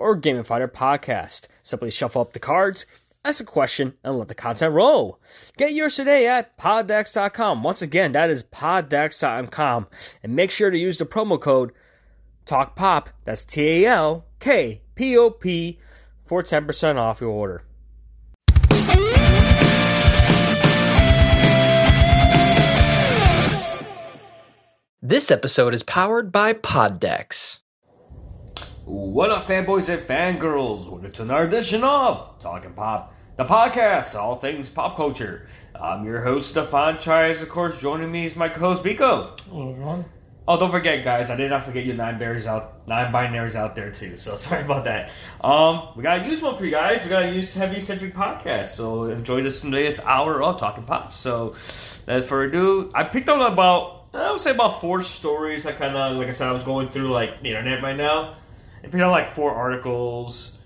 or gamify their podcast. Simply shuffle up the cards, ask a question, and let the content roll. Get yours today at poddex.com. Once again, that is poddex.com. And make sure to use the promo code TALKPOP, that's T A L K P O P, for 10% off your order. This episode is powered by Poddex. What up, fanboys and fangirls? Welcome to another edition of Talking Pop, the podcast, all things pop culture. I'm your host, Stefan Chires. Of course, joining me is my co-host, Biko. Hello, everyone. Oh, don't forget, guys, I did not forget you nine berries out, nine binaries out there too. So sorry about that. Um, we gotta use one for you guys. We gotta use heavy centric podcast. So enjoy this latest hour of talking pop. So, as for ado, I picked up about I would say about four stories. I kind of like I said, I was going through like the internet right now, and picked out like four articles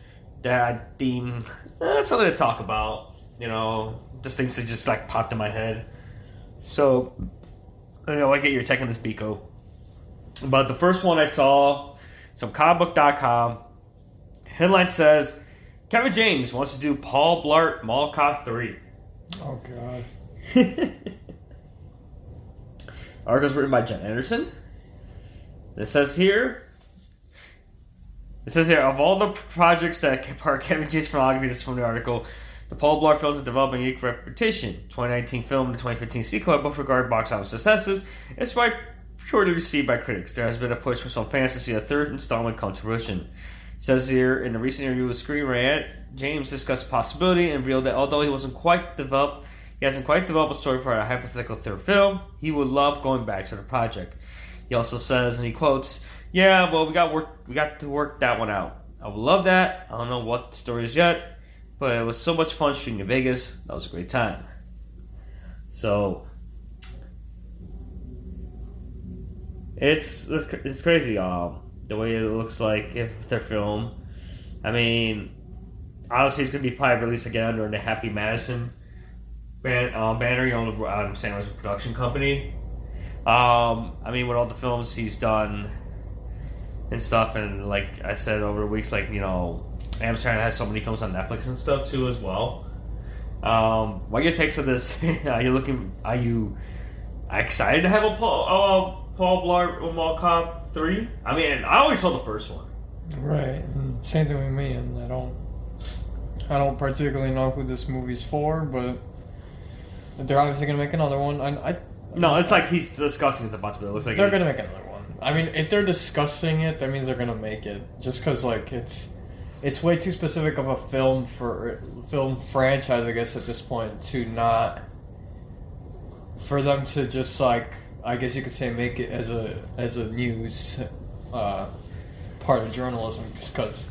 that theme. Eh, That's something to talk about. You know, just things that just like popped in my head. So, you know, I get your tech on this Biko. But the first one I saw, some comicbook.com. Headline says Kevin James wants to do Paul Blart Mall Cop 3. Oh God. Article's written by Jen Anderson. It says here. It says here of all the projects that are Kevin James' filmography. This is from the article. The Paul Blart films have developed a unique reputation. 2019 film and the 2015 sequel both regarded box office successes. It's quite poorly received by critics. There has been a push for some fans to see a third installment fruition. It says here in a recent interview with Screen Rant, James discussed the possibility and revealed that although he wasn't quite developed, he hasn't quite developed a story for a hypothetical third film. He would love going back to the project. He also says, and he quotes, "Yeah, well, we got work. We got to work that one out. I would love that. I don't know what the story is yet, but it was so much fun shooting in Vegas. That was a great time." So it's it's, it's crazy. Um, the way it looks like if their film. I mean, obviously it's gonna be probably released again under the Happy Madison ban- uh, banner. You know, Adam Sandler's production company. Um, I mean, with all the films he's done and stuff, and like I said over the weeks, like you know, Sandler has so many films on Netflix and stuff too as well. Um, what your takes of this? are you looking? Are you excited to have a Paul, uh, Paul Blart Mall Cop three? I mean, I always saw the first one. Right. And same thing with me. And I don't. I don't particularly know who this movie's for, but they're obviously gonna make another one. And I. No, it's like he's discussing the possibility. It looks like They're it- gonna make another one. I mean, if they're discussing it, that means they're gonna make it. Just because, like, it's it's way too specific of a film for film franchise, I guess, at this point to not for them to just like I guess you could say make it as a as a news uh, part of journalism, just because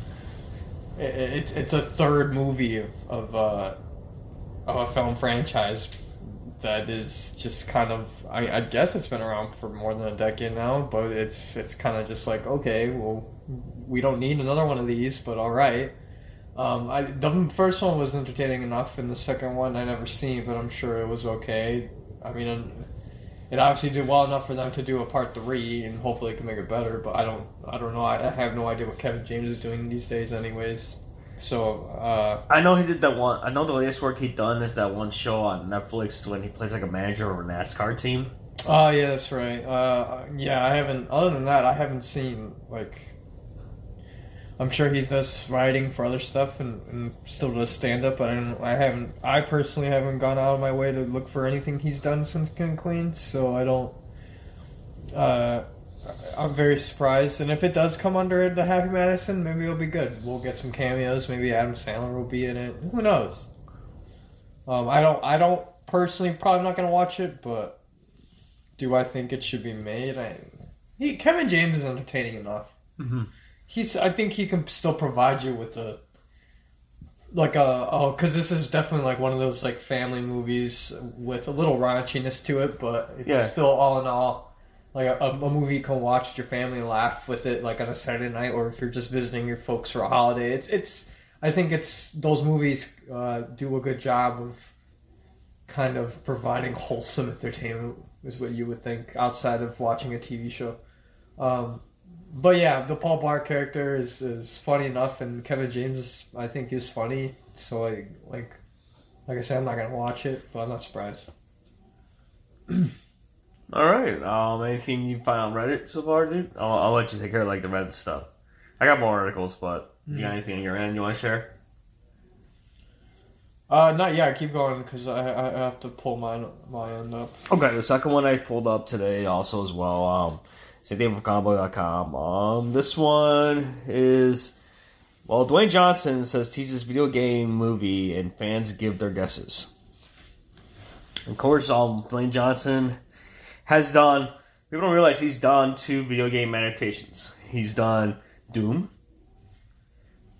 it, it's it's a third movie of of, uh, of a film franchise that is just kind of I, I guess it's been around for more than a decade now, but it's it's kind of just like okay, well, we don't need another one of these, but all right. Um, I the first one was entertaining enough, and the second one I never seen, but I'm sure it was okay. I mean, it obviously did well enough for them to do a part three, and hopefully it can make it better. But I don't, I don't know. I, I have no idea what Kevin James is doing these days, anyways. So uh, I know he did that one. I know the latest work he done is that one show on Netflix when he plays like a manager of a NASCAR team. Oh yeah, that's right. Uh, yeah, I haven't. Other than that, I haven't seen like. I'm sure he does writing for other stuff and, and still does stand up, but I, I haven't. I personally haven't gone out of my way to look for anything he's done since King Queen, so I don't. Uh, I'm very surprised, and if it does come under the Happy Madison, maybe it'll be good. We'll get some cameos. Maybe Adam Sandler will be in it. Who knows? Um, I don't. I don't personally. Probably not going to watch it, but do I think it should be made? I, he, Kevin James is entertaining enough. Mhm. He's. I think he can still provide you with a like a oh, because this is definitely like one of those like family movies with a little raunchiness to it, but it's Yeah. still all in all like a, a movie you can watch with your family laugh with it like on a Saturday night, or if you're just visiting your folks for a holiday. It's it's I think it's those movies uh, do a good job of kind of providing wholesome entertainment is what you would think outside of watching a TV show. Um, but yeah, the Paul Blart character is, is funny enough, and Kevin James is, I think is funny. So I like, like I said, I'm not gonna watch it, but I'm not surprised. All right. Um, anything you find on Reddit so far, dude? I'll, I'll let you take care of like the Reddit stuff. I got more articles, but you got anything on your end you want to share? Uh, not yet. I keep going because I, I I have to pull mine my end up. Okay, the second one I pulled up today also as well. Um, same thing from combo.com. Um, this one is well, Dwayne Johnson says teases video game movie and fans give their guesses. Of course, um, Dwayne Johnson has done. People don't realize he's done two video game adaptations. He's done Doom,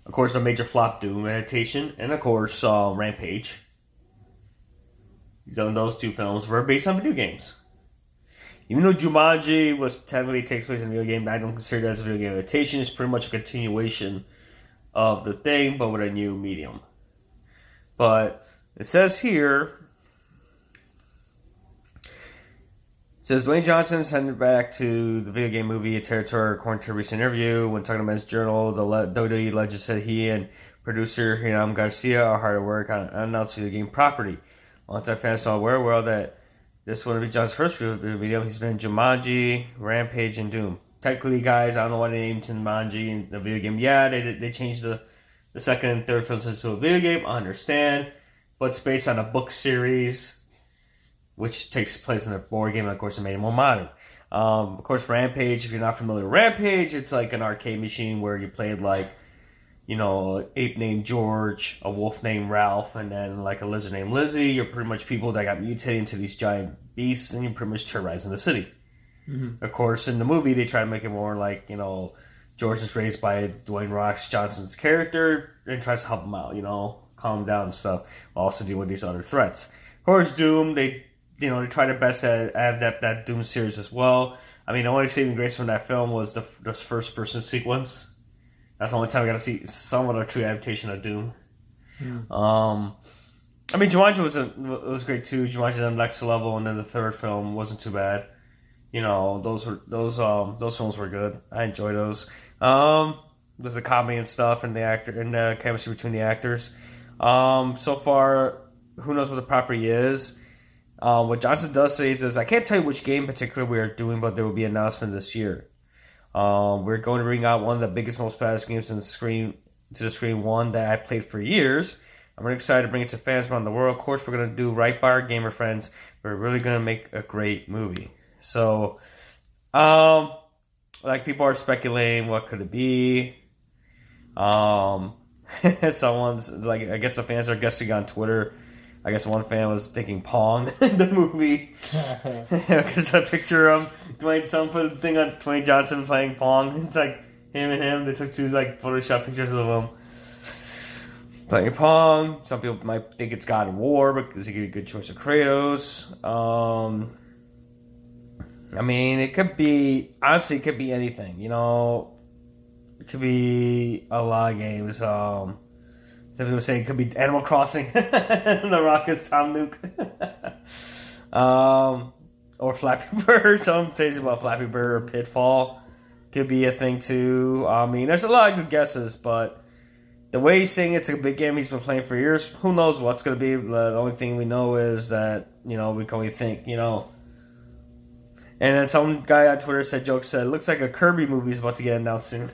of course, the major flop Doom adaptation, and of course, uh, Rampage. He's done those two films were based on video games. Even though Jumanji was technically takes place in a video game, I don't consider that as a video game adaptation. It's pretty much a continuation of the thing, but with a new medium. But it says here. It says Dwayne Johnson is heading back to the video game movie territory according to a recent interview. When talking about his journal, the WWE legend said he and producer Hiram Garcia are hard at work on an unannounced video game property. Longtime fans are aware well that this wouldn't be John's first video. He's been Jumanji, Rampage, and Doom. Technically, guys, I don't know why they named Jumanji in the video game. Yeah, they they changed the the second and third films into a video game. I understand, but it's based on a book series, which takes place in a board game. And of course, it made it more modern. Um, of course, Rampage. If you're not familiar with Rampage, it's like an arcade machine where you played like you know, ape named George, a wolf named Ralph, and then like a lizard named Lizzie. You're pretty much people that got mutated into these giant beasts, and you're pretty much terrorizing the city. Of course, in the movie, they try to make it more like you know, George is raised by Dwayne Rocks Johnson's character and tries to help him out, you know, calm him down and stuff, while also dealing with these other threats. Of course, Doom, they you know they try their best to have that that Doom series as well. I mean, the only saving grace from that film was the this first person sequence. That's the only time I got to see somewhat of a true adaptation of Doom. Um, I mean, Jumanji was a, was great too. Jumanji's on the next level, and then the third film wasn't too bad. You know, those were those um those films were good. I enjoy those. Um, there's the comedy and stuff, and the actor and the chemistry between the actors. Um, so far, who knows what the property is? Um, what Johnson does say is, I can't tell you which game in particular we are doing, but there will be an announcement this year. Um, we're going to bring out one of the biggest, most badass games in the screen to the screen. One that I played for years. I'm really excited to bring it to fans around the world. Of course, we're going to do right by our gamer friends. We're really going to make a great movie. So, um, like people are speculating, what could it be? Um, someone's like, I guess the fans are guessing on Twitter. I guess one fan was thinking Pong in the movie because I picture of Dwayne. Someone put a thing on Dwayne Johnson playing Pong. It's like him and him. They took two like Photoshop pictures of him playing Pong. Some people might think it's God of War because he could be a good choice of Kratos. Um, I mean, it could be honestly, it could be anything. You know, it could be a lot of games. Um, some people say it could be Animal Crossing. the Rock is Tom Nook. um, or Flappy Bird. Some say about Flappy Bird or Pitfall. Could be a thing too. I mean, there's a lot of good guesses, but the way he's saying it's a big game he's been playing for years, who knows what's going to be. The only thing we know is that, you know, we can only think, you know. And then some guy on Twitter said, joke said, looks like a Kirby movie is about to get announced soon.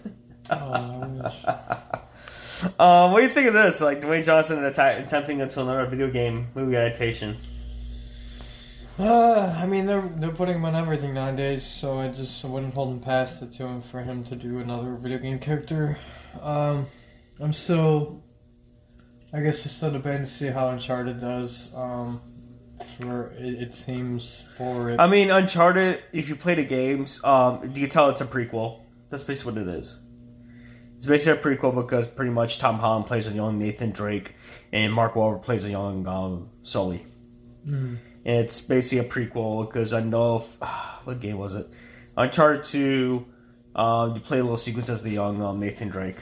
Oh, Um, what do you think of this? Like Dwayne Johnson atta- attempting to another video game movie adaptation. Uh, I mean, they're they're putting him on everything nowadays, so I just wouldn't hold him past it to him for him to do another video game character. Um, I'm still, I guess, just still debating to see how Uncharted does. Um, for it, it seems for it. I mean, Uncharted. If you play the games, um, you can tell it's a prequel. That's basically what it is. It's basically a prequel because pretty much Tom Holland plays a young Nathan Drake and Mark Wahlberg plays a young um, Sully. Mm. And it's basically a prequel because I know if, what game was it? Uncharted Two. Uh, you play a little sequence as the young um, Nathan Drake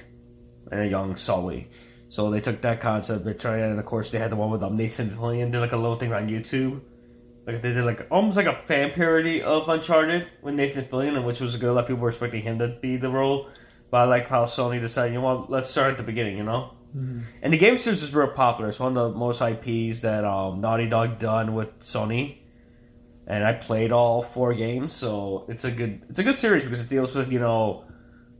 and a young Sully. So they took that concept, they tried, and of course they had the one with um, Nathan Fillion did like a little thing on YouTube. Like they did like almost like a fan parody of Uncharted with Nathan Fillion, which was good. A lot of people were expecting him to be the role, but I like how Sony decided, you know what, let's start at the beginning, you know. Mm-hmm. And the game series is real popular. It's one of the most IPs that um, Naughty Dog done with Sony. And I played all four games, so it's a good it's a good series because it deals with you know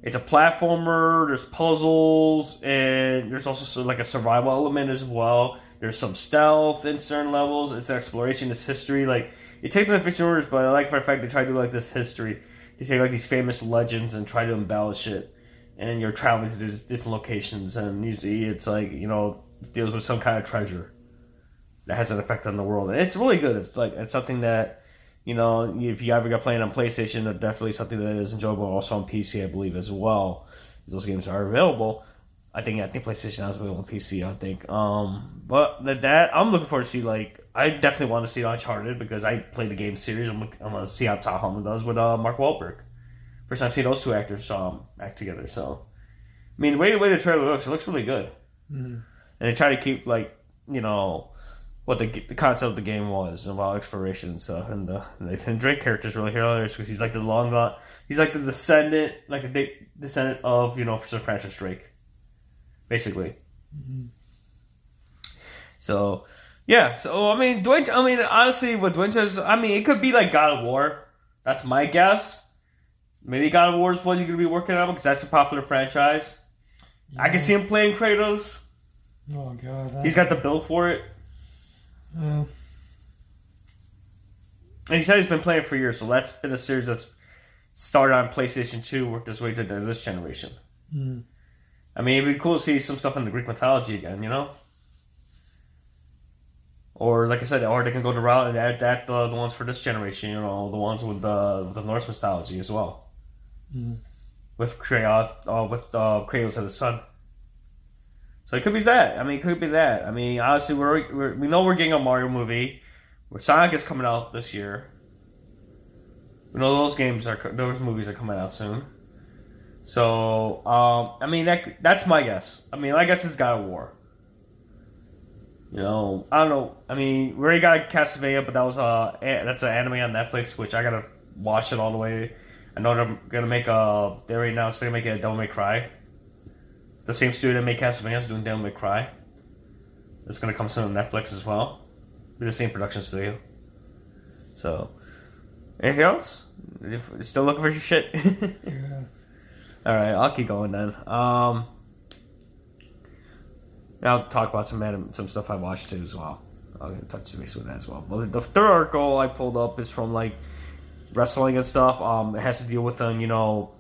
it's a platformer. There's puzzles, and there's also like a survival element as well. There's some stealth in certain levels. It's exploration. It's history. Like it takes the fiction orders, but I like for the fact they try to do like this history. They take like these famous legends and try to embellish it. And you're traveling to these different locations, and usually it's like you know deals with some kind of treasure that has an effect on the world. And it's really good. It's like it's something that you know if you ever got playing on PlayStation, it's definitely something that is enjoyable. Also on PC, I believe as well. Those games are available. I think I think PlayStation has available on PC. I think. Um, but that, I'm looking forward to see. Like I definitely want to see Uncharted because I played the game series. I'm, I'm gonna see how Tom does with uh, Mark Wahlberg. First time seeing those two actors um, act together. So, I mean, the way the way the trailer looks, it looks really good. Mhm. And they try to keep like you know what the, the concept of the game was and about exploration and stuff. And the Nathan Drake character is really hilarious because he's like the long got he's like the descendant, like a de- descendant of you know Sir Francis Drake, basically. So, yeah. So I mean, Dwayne. I mean, honestly, with Dwayne says, I mean, it could be like God of War. That's my guess. Maybe God of War is what he's going to be working on because that's a popular franchise. I can see him playing Kratos. Oh god. That, He's got the build for it, uh, and he said he's been playing for years. So that's been a series that's started on PlayStation Two, worked its way to this generation. mm. I mean, it'd be cool to see some stuff in the Greek mythology again, you know. Or like I said, or they can go the route and add that uh, the ones for this generation, you know, the ones with the with the Norse mythology as well, With uh, with uh, Kratos as the son. So it could be that. I mean, it could be that. I mean, honestly, we're, we're we know we're getting a Mario movie. Sonic is coming out this year. We know those games are those movies are coming out soon. So, um, I mean, that that's my guess. I mean, my guess is God of War. You know, I don't know. I mean, we already got Castlevania, but that was uh, a that's an anime on Netflix, which I gotta watch it all the way. I know they're gonna make a. They already announced they're gonna make a Devil May Cry. The same studio that made Castlevania is doing Devil May Cry. It's gonna come soon on Netflix as well. Be the same production studio. So, anything else? Still looking for your shit? Yeah. All right, I'll keep going then. Um, I'll talk about some anime, some stuff I watched too as well. I'll touch base with that as well. But the third article I pulled up is from like wrestling and stuff. Um, it has to deal with um, you know,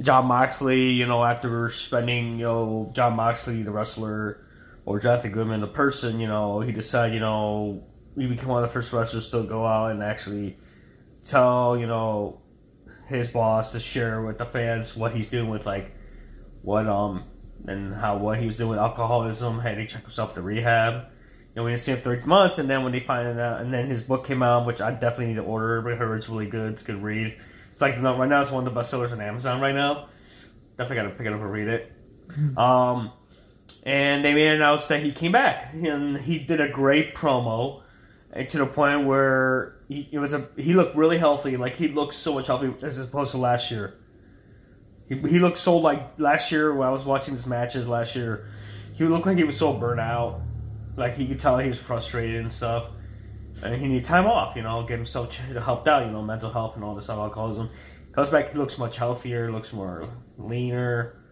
John Moxley. You know, after spending you know John Moxley, the wrestler, or Jonathan Goodman, the person. You know, he decided you know he became one of the first wrestlers to go out and actually tell you know his boss to share with the fans what he's doing with like what um and how what he was doing with alcoholism, had to check himself to rehab. You know, we didn't see him for three months, and then when they find out, and then his book came out, which I definitely need to order. But I heard it's really good. It's a good read. It's like no, right now it's one of the best sellers on Amazon right now. Definitely got to pick it up and read it. Um, and they announced that he came back, and he did a great promo, and to the point where he it was a he looked really healthy. Like he looked so much healthy as opposed to last year. He, he looked so like last year when I was watching his matches last year. He looked like he was so burnt out. Like you could tell he was frustrated and stuff. And he needed time off, you know, get himself helped out, you know, mental health and all this stuff, alcoholism. Comes back, he looks much healthier, looks more leaner.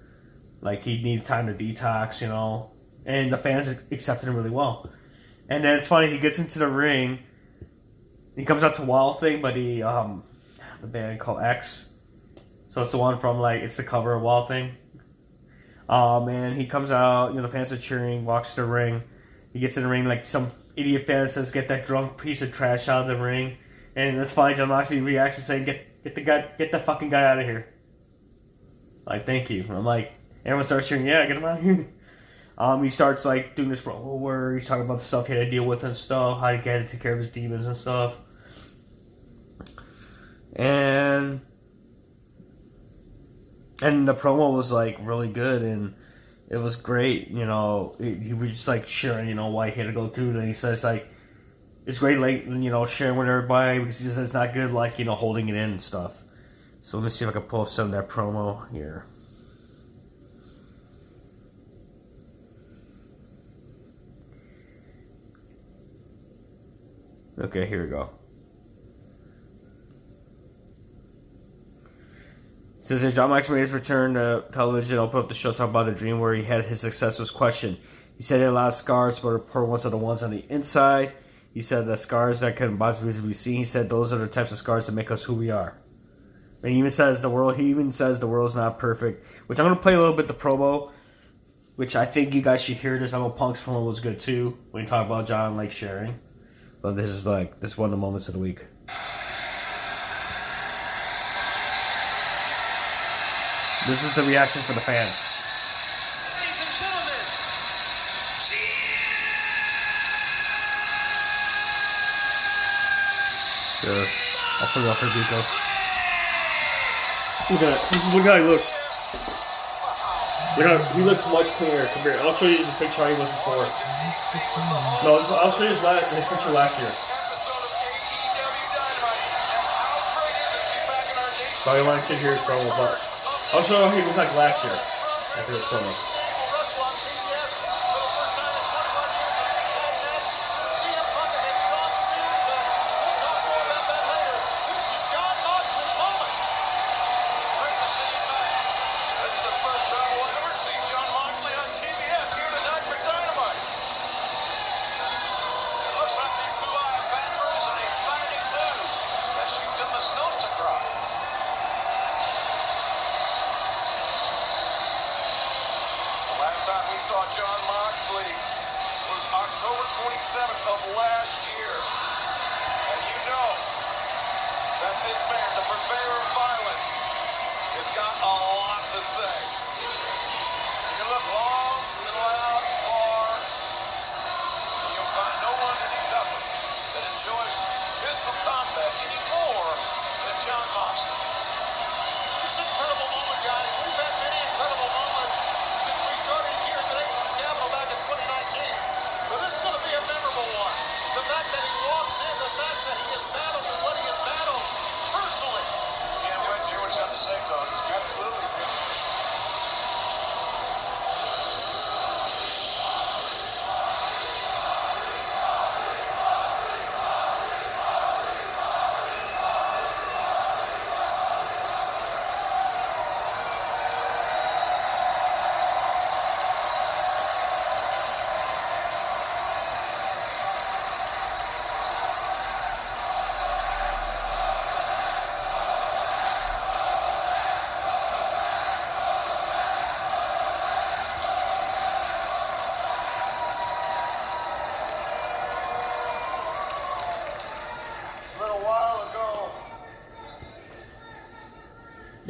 Like he needed time to detox, you know. And the fans accepted him really well. And then it's funny, he gets into the ring. He comes out to Wild Thing, but he, um, the band called X. So it's the one from, like, it's the cover of Wild Thing. Um, and he comes out, you know, the fans are cheering, walks to the ring. He gets in the ring, like, some idiot fan says, get that drunk piece of trash out of the ring. And that's funny, John Moxley reacts and saying, get, get the guy, get the fucking guy out of here. Like, thank you. I'm like, everyone starts cheering, yeah, get him out of here. Um, he starts like doing this promo where he's talking about the stuff he had to deal with and stuff, how he had to take care of his demons and stuff. And and the promo was like really good and it was great. You know, he, was just like sharing, you know, why he had to go through. And he says like it's great, like you know, sharing with everybody because he says it's not good, like you know, holding it in and stuff. So let me see if I can pull up some of that promo here. Okay, here we go. Says that John Moxley made his return to television, opened up the show talking about the dream where he had his success was questioned. He said he had a lot of scars, but poor ones are the ones on the inside. He said that scars that can possibly be seen. He said those are the types of scars that make us who we are. And he even says the world. He even says the world's not perfect. Which I'm gonna play a little bit the promo, which I think you guys should hear this. I know Punk's promo was good too when you talk about John like sharing. But this is like this is one of the moments of the week. This is the reaction for the fans. Ladies and gentlemen, Sure. I'll put it up for Rico. Look at that. Look how he looks. Look how he looks much cleaner compared. I'll show you the picture how he was before. No, this, I'll show you his, la- his picture last year. episode of AEW Dynamite, and how great is it to be back in our nation? So I want to hear his promo, but I'll show how he looked like last year after his promo.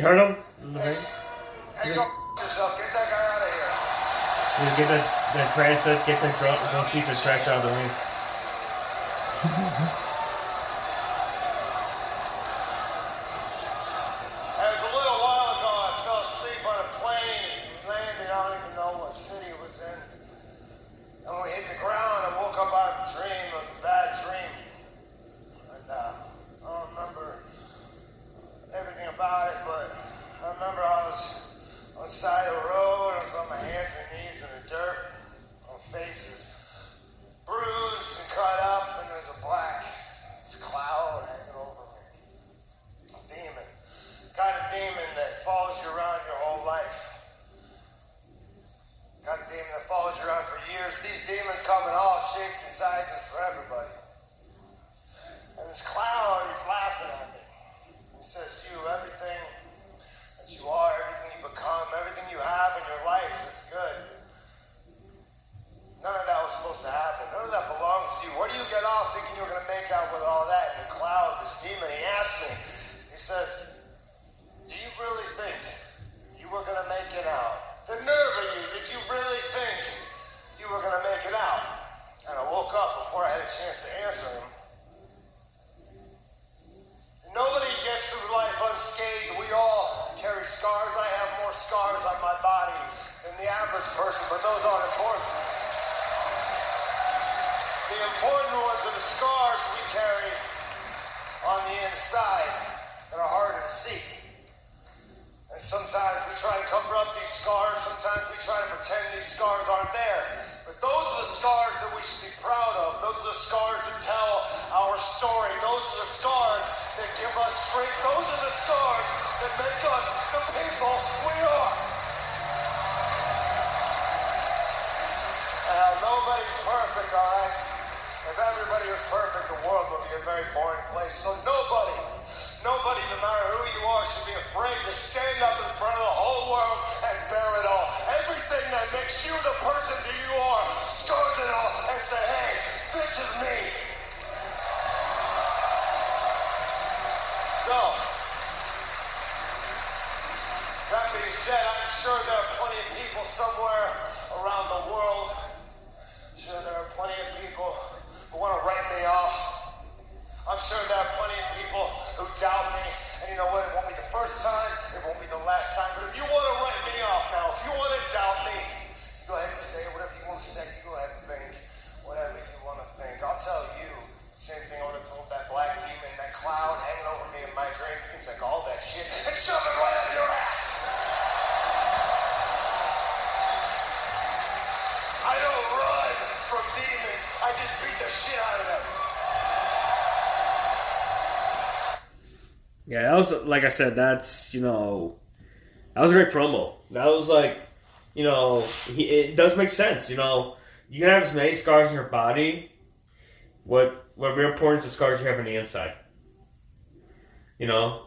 You heard him? In the ring? hey, go yourself. Get that guy out of here. Just get the, the trash, get the drunk, drunk piece of trash out of the ring. The scars we carry on the inside that are hard to see. And sometimes we try to cover up these scars, sometimes we try to pretend these scars aren't there. But those are the scars that we should be proud of. Those are the scars that tell our story. Those are the scars that give us strength. Those are the scars that make us the people we are. Uh, nobody's perfect, all right? If everybody was perfect, the world would be a very boring place. So nobody, nobody, no matter who you are, should be afraid to stand up in front of the whole world and bear it all. Everything that makes you the person that you are, scars it all and say, hey, this is me. So, that being said, I'm sure there are plenty of people somewhere around the world. Sure there are plenty of people who want to write me off. I'm sure there are plenty of people who doubt me. And you know what? It won't be the first time. It won't be the last time. But if you want to write me off now, if you want to doubt me, go ahead and say whatever you want to say. You go ahead and think whatever you want to think. I'll tell you the same thing I would have told that black demon, that cloud hanging over me in my dream. You can take all that shit and shove it right up your ass. I don't run from demons. I just beat the shit out of them. Yeah, that was like I said. That's you know, that was a great promo. That was like, you know, he, it does make sense. You know, you can have as many scars in your body. What what real important is the scars you have on the inside. You know,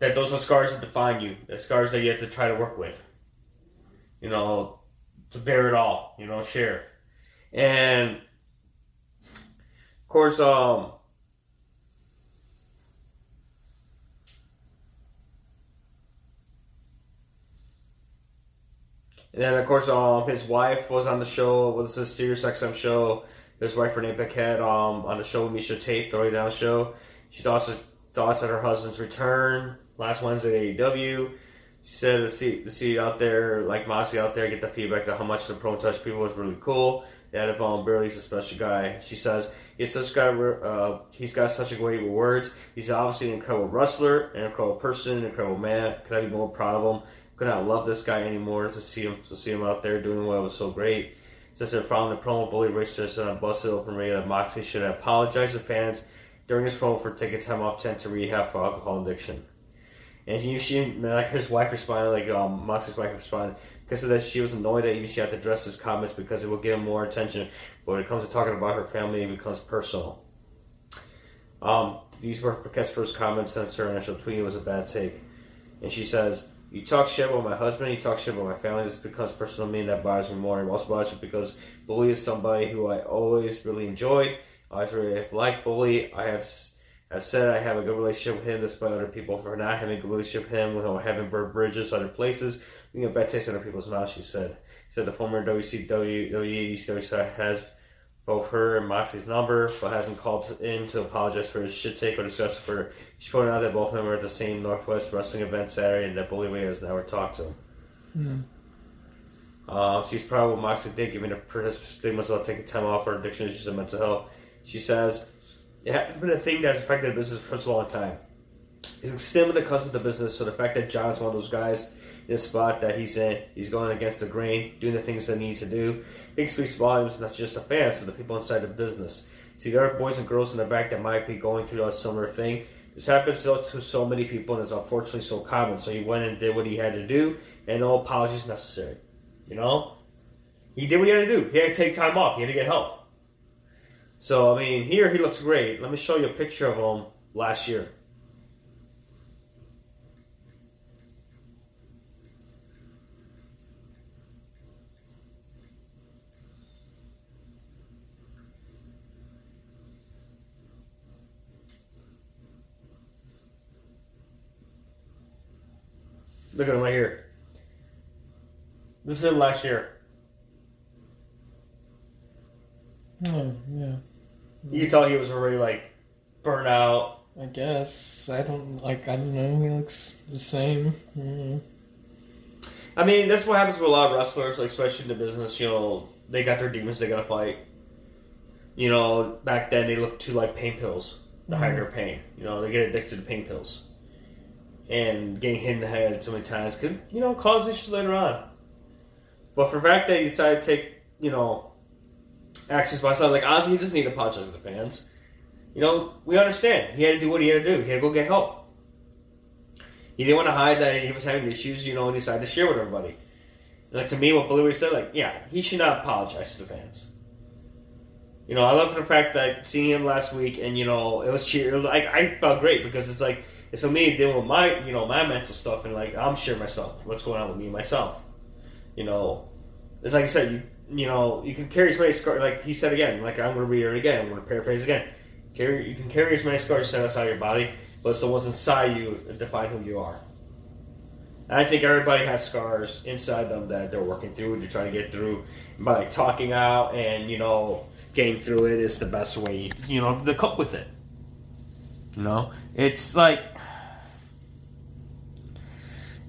that those are scars that define you. The scars that you have to try to work with. You know, to bear it all. You know, share, and of course, um. And then, of course, um, his wife was on the show. Was a Sirius XM show. His wife Renee Paquette um, on the show with Miesha Tate, Throwing Down show. She also thoughts on her husband's return last Wednesday at AEW. She said to see to see out there, like Moxie out there, get the feedback to how much the pro touch people was really cool. That um, Burley's a special guy. She says he's such guy. Uh, he's got such a great with words. He's obviously an incredible wrestler, an incredible person, an incredible man. Could I be more proud of him? Could not love this guy anymore. To see him to see him out there doing what was so great. Says that following the promo, Bully Ray says on busted open radio that Moxie should have apologized to fans during his promo for taking time off tent to rehab for alcohol addiction. And see, like his wife responded, like um, Moxley's wife responded, because of that she was annoyed that even she had to address his comments because it will give him more attention. But when it comes to talking about her family, it becomes personal. Um, these were Paquette's first comments since her initial tweet. It was a bad take, and she says, "You talk shit about my husband. You talk shit about my family. This becomes personal to me, and that bothers me more. And also bothers me because Bully is somebody who I always really enjoyed. I always really liked Bully. I have." I've said I have a good relationship with him despite other people for not having a good relationship with him, with him having burned bridges other places, being a bad taste in other people's mouths, she said. She said the former WCW WWE has both her and Moxley's number, but hasn't called in to apologize for his shit take or discuss it for She pointed out that both of them were at the same Northwest Wrestling event Saturday and that Bully Ray has never talked to him. Uh, she's proud of what Moxley did, giving her stigmas about taking time off for addiction issues and mental health. She says, it has been a thing that's affected the business for a long time. It's a the that of the business, so the fact that John's one of those guys in the spot that he's in, he's going against the grain, doing the things that he needs to do, I think speaks volumes, not just the fans, but the people inside the business. See, there are boys and girls in the back that might be going through a similar thing. This happens to so many people, and it's unfortunately so common. So he went and did what he had to do, and no apologies necessary. You know? He did what he had to do. He had to take time off. He had to get help. So, I mean, here he looks great. Let me show you a picture of him last year. Look at him right here. This is him last year. Oh, yeah. You can tell he was already like burnt out. I guess. I don't like. I don't know. He looks the same. Mm. I mean, that's what happens with a lot of wrestlers, like especially in the business. You know, they got their demons they gotta fight. You know, back then they looked to like pain pills to hide their pain. You know, they get addicted to pain pills, and getting hit in the head so many times could you know cause issues later on. But for the fact that he decided to take you know actions by himself, like honestly, he doesn't need to apologize to the fans. You know, we understand. He had to do what he had to do. He had to go get help. He didn't want to hide that he was having issues, you know, and decided to share with everybody. Like to me, what Ray said, like, yeah, he should not apologize to the fans. You know, I love the fact that seeing him last week, and you know, it was cheer. Like I felt great because it's like it's for me dealing with my, you know, my mental stuff, and like I'm sharing myself, what's going on with me myself. You know, it's like I said, you you know, you can carry as many scars. Like he said again, like I'm going to read it again. I'm going to paraphrase again. Carry, you can carry as many scars as outside your body, but it's the ones inside you that define who you are. And I think everybody has scars inside them that they're working through. They're trying to get through by talking out and you know getting through it is the best way you know to cope with it. You know, it's like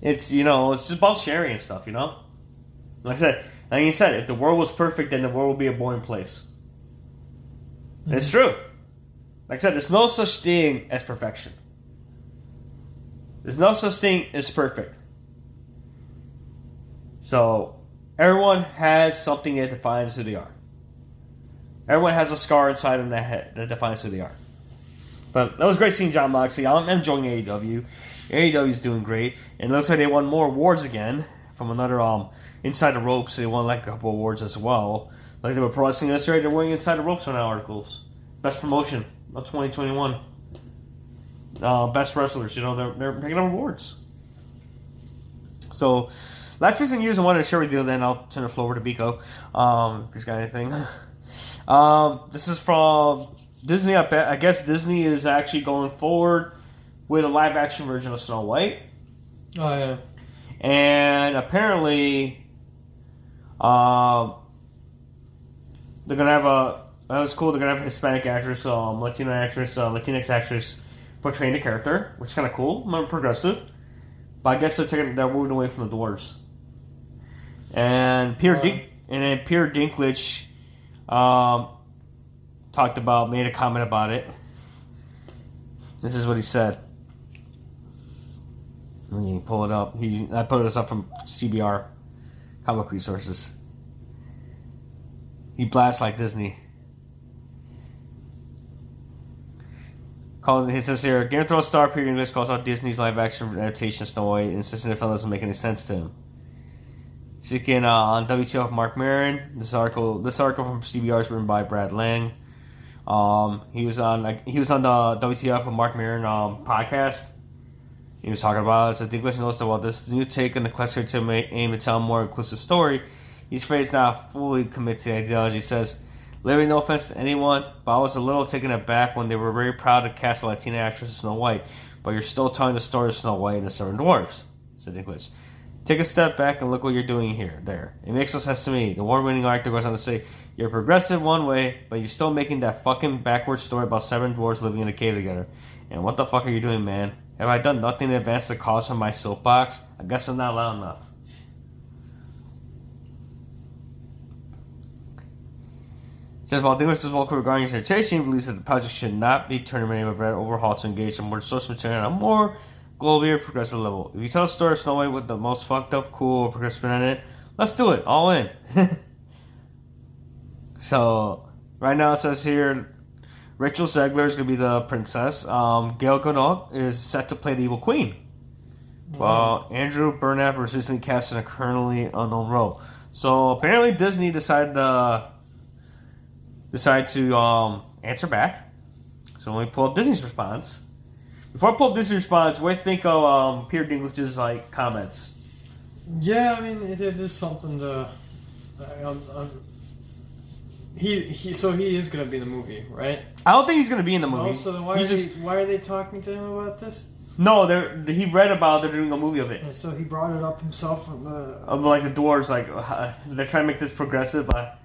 it's you know it's just about sharing and stuff. You know, like I said, like you said, if the world was perfect, then the world would be a boring place. It's true. Like I said, there's no such thing as perfection. There's no such thing as perfect. So, everyone has something that defines who they are. Everyone has a scar inside of their head that defines who they are. But that was great seeing John Moxley. I'm enjoying AEW. AEW is doing great, and it looks like they won more awards again from another um Inside the Ropes. They won like a couple awards as well. Like they were Pro Wrestling Illustrated, they're winning Inside the Ropes on our articles. Best promotion of 2021. Uh, best wrestlers, you know, they're, they're picking up awards. So, last piece of news I wanted to share with you, then I'll turn the floor over to Biko. Um, if he's got anything. um, this is from Disney. I, bet, I guess Disney is actually going forward with a live action version of Snow White. Oh yeah. And apparently, uh, they're gonna have a. That was cool. They're gonna have a Hispanic actress, um, Latino actress, uh, Latinx actress portraying the character, which is kind of cool. More progressive. But I guess they're taking they're moving away from the dwarves. And Peter Wow. Dink, and then Peter Dinklage, um, talked about made a comment about it. This is what he said. Let me pull it up. He, I put this up from CBR, Comic Resources. He blasts like Disney. Called, it says here, Game of Thrones star Peter Dinklage calls out Disney's live-action adaptation of Snow White, insisting the film doesn't make any sense to him. Speaking uh, on WTF Marc Maron, this article, this article from CBR is written by Brad Lang. Um, he was on like he was on the WTF with Marc Maron um, podcast. He was talking about it. So Dinklage notes that while this new take on the question to aim to tell a more inclusive story, he's afraid he's not fully committed to the ideology. He says, Literally, no offense to anyone, but I was a little taken aback when they were very proud to cast a Latina actress as Snow White, but you're still telling the story of Snow White and the Seven Dwarfs, said Dinklage. Take a step back and look what you're doing here. There. It makes no sense to me. The award winning actor goes on to say, You're progressive one way, but you're still making that fucking backwards story about seven dwarves living in a cave together. And what the fuck are you doing, man? Have I done nothing to advance the cause of my soapbox? I guess I'm not loud enough. Says while Dinklage was vocal regarding he believes that the project should not be terminated but rather overhauled to engage in more source material on a more globally progressive level. If you tell a story of Snow White with the most fucked up, cool, progressive in it, let's do it. All in. so, right now it says here Rachel Zegler is going to be the princess. Um, Gal Gadot is set to play the evil queen. While Andrew Burnap was recently cast in a currently unknown role. So apparently Disney decided to decided to um, answer back. So let me pull up Disney's response. Before I pull up Disney's response, what do you think of um, Peter Dinklage's like comments? Yeah, I mean, it, it is something to. I, um, um, he he. So he is gonna be in the movie, right? I don't think he's going to be in the movie. Also, then why are just- they, why are they talking to him about this? no, they're, he read about they're doing a movie of it. And so he brought it up himself on the. Of like the dwarves, like uh, they're trying to make this progressive, but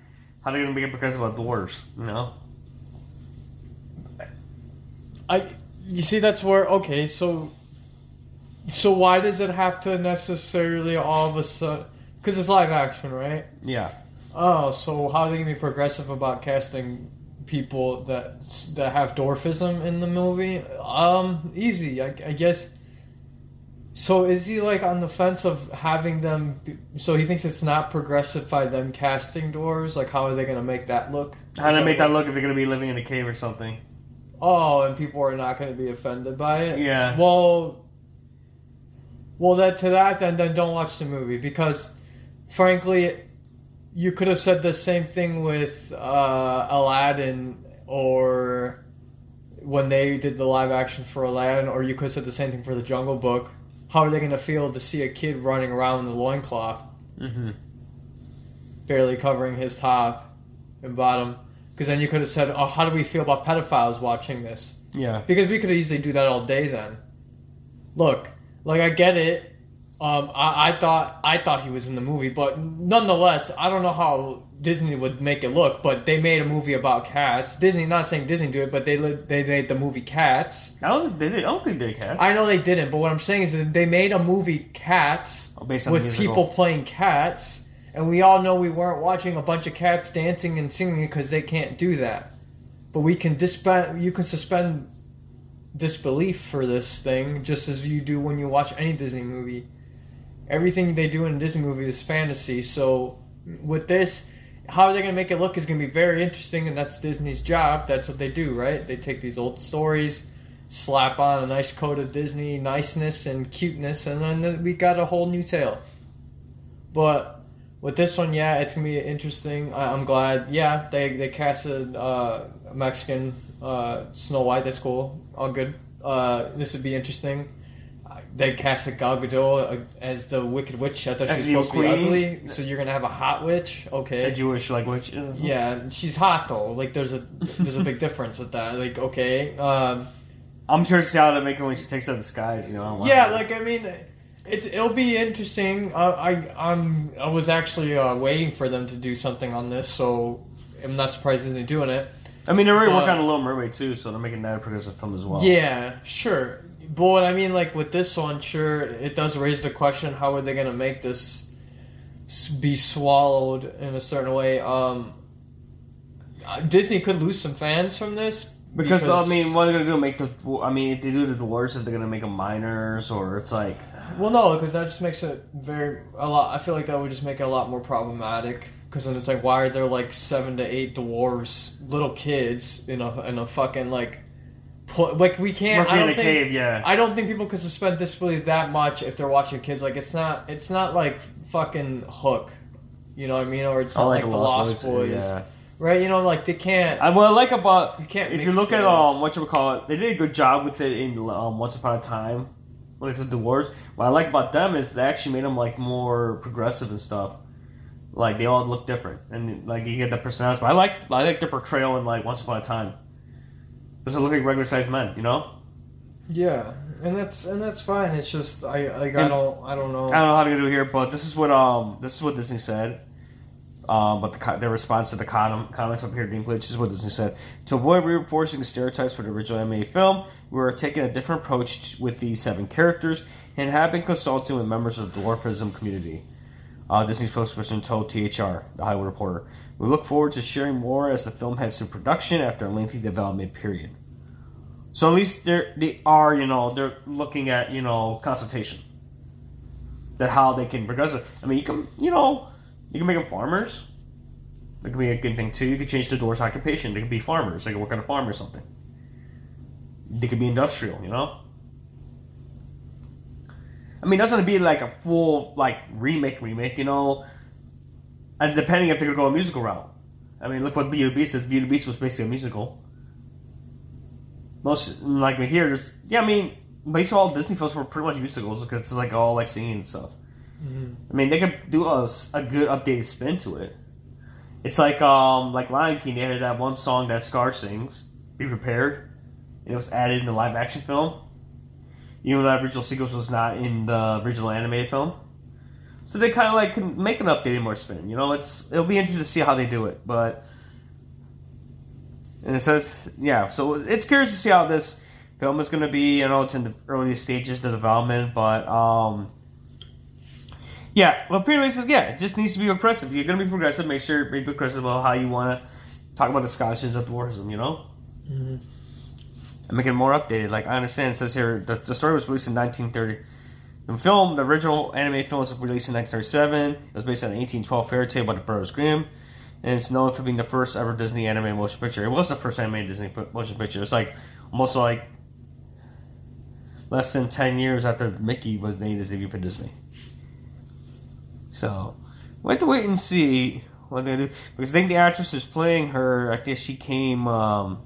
how are they going to make it progressive about dwarves? You know? I. You see, that's where okay. So So why does it have to necessarily all of a sudden? Because it's live action, right? Yeah. Oh, so how are they gonna be progressive about casting people that that have dwarfism in the movie? Um, easy, I, I guess. So is he like on the fence of having them? Be, so he thinks it's not progressive by them casting dwarves. Like, how are they gonna make that look? How Is to make that look if they're gonna be living in a cave or something? Oh, and people are not gonna be offended by it. Yeah. Well, well, that to that then then don't watch the movie because, frankly, you could have said the same thing with uh, Aladdin or when they did the live action for Aladdin, or you could have said the same thing for the Jungle Book. How are they going to feel to see a kid running around in the loincloth, Mm-hmm. barely covering his top and bottom? Because then you could have said, "Oh, how do we feel about pedophiles watching this?" Yeah. Because we could easily do that all day then. Look, like I get it. Um, I, I thought I thought he was in the movie, but nonetheless, I don't know how Disney would make it look. But they made a movie about cats. Disney, not saying Disney do it, but they li- they made the movie Cats. I don't. They, did- I don't think they cast. I know they didn't, but what I'm saying is that they made a movie Cats Oh, based on with people playing cats, and we all know we weren't watching a bunch of cats dancing and singing because they can't do that. But we can dispen- You can suspend disbelief for this thing just as you do when you watch any Disney movie. Everything they do in Disney movie is fantasy. So with this, how are they going to make it look is going to be very interesting, and that's Disney's job. That's what they do, right? They take these old stories, slap on a nice coat of Disney niceness and cuteness, and then we got a whole new tale. But with this one, yeah, it's gonna be interesting. I, I'm glad. Yeah, they they casted uh, Mexican uh, Snow White. That's cool. All good. Uh, this would be interesting. Uh, They casted Gal Gadot uh, as the Wicked Witch. I thought she was supposed to be ugly, so you're gonna have a hot witch. Okay. A Jewish like witch. Yeah, she's hot though. Like there's a there's a big difference with that. Like okay, um, I'm curious to see how they make it when she takes out the skies. You know. yeah. Like I mean, it's it'll be interesting. Uh, I I'm I was actually uh, waiting for them to do something on this, so I'm not surprised they're doing it. I mean, they're already But- working on a Little Mermaid too, so they're making that a progressive film as well. Yeah, sure. But what I mean, like with this one, sure, it does raise the question: How are they gonna make this be swallowed in a certain way? Um, uh, Disney could lose some fans from this Because, I mean, what are they gonna do? Make the? I mean, if they do the dwarves, if they're gonna make them minors, or it's like, Well, no, because that just makes it very a lot. I feel like that would just make it a lot more problematic. Because then it's like, why are there like seven to eight dwarves, little kids in a in a fucking like, pl- like we can't. working I don't a think. cave. Yeah. I don't think people could suspend disbelief that much if they're watching kids. Like it's not. It's not like fucking Hook. You know what I mean? Or it's not like, the Lost Boys, Yeah. right? You know, like they can't. I, what I like about You can't if you mix look at um what you would call it, they did a good job with it in um, Once Upon a Time when it's the dwarves. What I like about them is they actually made them like more progressive and stuff. Like they all look different, and like you get the personality. But I like I like their portrayal in like Once Upon a Time. They look like regular sized men, you know. yeah, and that's and that's fine. It's just I like I don't I don't know. I don't know how to do it here, but this is what um this is what Disney said. Um, but the their response to the con- comments up here being this is what Disney said. To avoid reinforcing stereotypes for the original animated film, we are taking a different approach with these seven characters and have been consulting with members of the dwarfism community. Uh, Disney spokesperson told THR, the Hollywood Reporter. We look forward to sharing more as the film heads to production after a lengthy development period. So at least they're, they are, you know, they're looking at, you know, consultation that how they can progress it. I mean, you can, you know, you can make them farmers. That could be a good thing too. You could change the door's occupation. They could be farmers. They could work on a farm or something. They could be industrial. You know. I mean, it doesn't be like a full like remake remake. You know, and depending if they're gonna go a musical route. I mean, look what Beauty and Beast is. Beauty and Beast was basically a musical. Most like we hear, there's yeah. I mean, basically all Disney films were pretty much musicals because it's like all like singing and stuff. I mean, they could do a good updated spin to it. It's like um like Lion King. They had that one song that Scar sings, "Be Prepared," and it was added in the live action film. Even though that original sequence was not in the original animated film, so they kind of like can make an updated more spin. You know, it's it'll be interesting to see how they do it, but and it says yeah. So it's curious to see how this film is going to be. You know it's in the early stages of development, but um, yeah. Well, pretty much, yeah. It just needs to be progressive. You're going to be progressive, make sure be progressive about how you want to talk about the Scotches of dwarfism. You know, and make it more updated. Like I understand, it says here the, the story was released in 1930. The film, the original anime film, was released in 1937. It was based on an 1812 fairy tale by the Brothers Grimm, and it's known for being the first ever Disney anime motion picture. It was the first anime Disney motion picture. It's like almost like less than 10 years after Mickey was made his debut for Disney. So, we have to wait and see what they do because I think the actress is playing her. I guess she came. Um,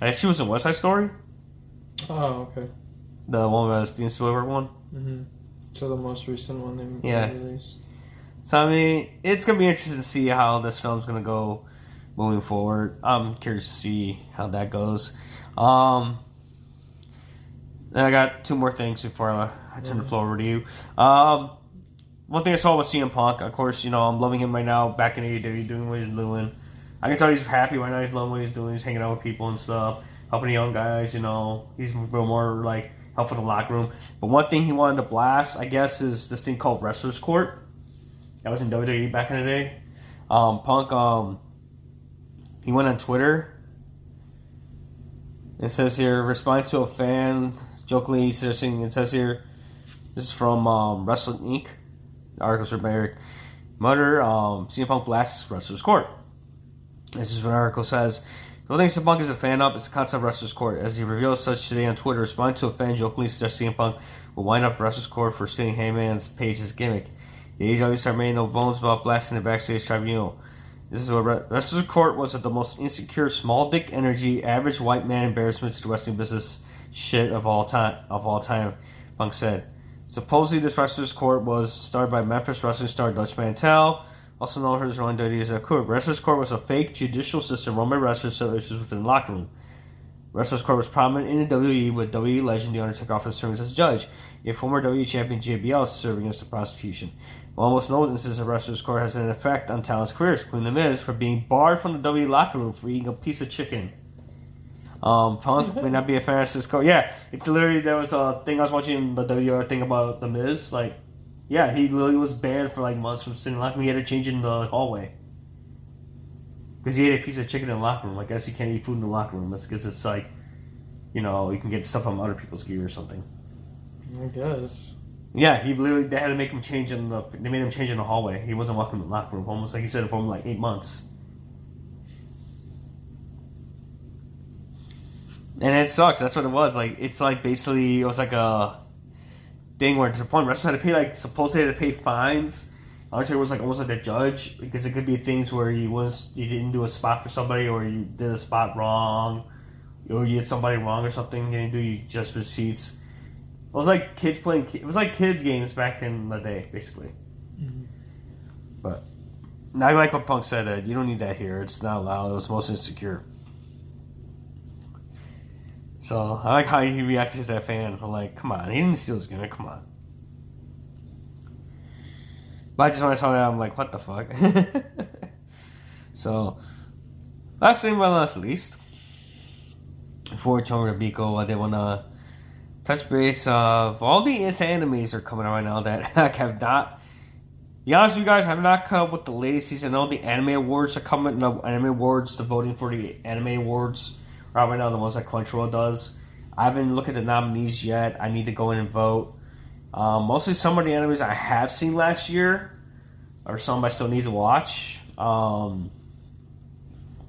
I guess she was in West Side Story, Oh, okay. the one with Steven Spielberg one. hmm So the most recent one they Yeah. released. So I mean, it's gonna be interesting to see how this film's gonna go moving forward. I'm curious to see how that goes. Um, and I got two more things before I, I turn the floor over to you. Um, one thing I saw was CM Punk. Of course, you know I'm loving him right now. Back in AEW, doing what he's doing. I can tell he's happy right now. He's loving what he's doing. He's hanging out with people and stuff, helping the young guys. You know, he's more like helping the locker room. But one thing he wanted to blast, I guess, is this thing called Wrestler's Court. That was in WWE back in the day. Um, Punk, um, he went on Twitter. It says here, respond to a fan, jokingly suggesting, it says here, this is from um, Wrestling Inc. The article's from Eric Mutter. Um, CM Punk blasts Wrestler's Court. This is what the article says. Only thing CM Punk is a fan of is the concept of Wrestler's Court. As he reveals such today on Twitter, responding to a fan jokingly suggesting CM Punk will wind up Wrestler's Court for stealing Hangman's Page's gimmick. The AEW star made no bones about blasting the backstage tribunal. This is what Re- Wrestler's Court was the most insecure, small dick energy, average white man embarrassment to wrestling business shit of all time. Of all time, Punk said. Supposedly, this Wrestler's Court was started by Memphis wrestling star Dutch Mantell, also known as Ron Dudley as a court. Wrestler's Court was a fake judicial system run by wrestlers settled issues within the locker room. Wrestler's Court was prominent in the WWE with WWE legend The Undertaker often serving as judge, a former WWE champion JBL serving as the prosecution. While most known instances of Wrestler's Court has an effect on talent's careers, including The Miz for being barred from the WWE locker room for eating a piece of chicken. Um, Punk may not be a fan of Wrestler's Court. Yeah, it's literally there was a thing I was watching the WR thing about The Miz. Like, yeah, he literally was banned for like months from sitting in the locker room. He had to change in the hallway because he ate a piece of chicken in the locker room. I guess you can't eat food in the locker room. That's because it's like, you know, you can get stuff on other people's gear or something. I guess. Yeah, he literally they had to make him change in the. They made him change in the hallway. He wasn't welcome in the locker room. Almost like he said, for him like eight months. And it sucks. That's what it was. Like it's like basically it was like a thing where to the point wrestlers had to pay like supposedly had to pay fines. Undertaker was like almost like the judge because it could be things where you was you didn't do a spot for somebody or you did a spot wrong, or you did somebody wrong or something and you do you just receipts. It was like kids playing. It was like kids games back in the day, basically. But Now I like what Punk said. Uh, you don't need that here. It's not allowed. It was most insecure. So I like how he reacted to that fan. I'm like, come on, he didn't steal his gimmick. Come on. But I just when I saw that, I'm like, what the fuck? so, last thing but not least, for Chonga Biko, I did want to touch base of all the animes are coming out right now that I have not. Be honest with you guys, I have not caught up with the latest season. Know the anime awards are coming. The anime awards, the voting for the anime awards now. The ones that Crunchyroll does. I haven't looked at the nominees yet. I need to go in and vote. Um, mostly some of the animes I have seen last year, or some I still need to watch. Um,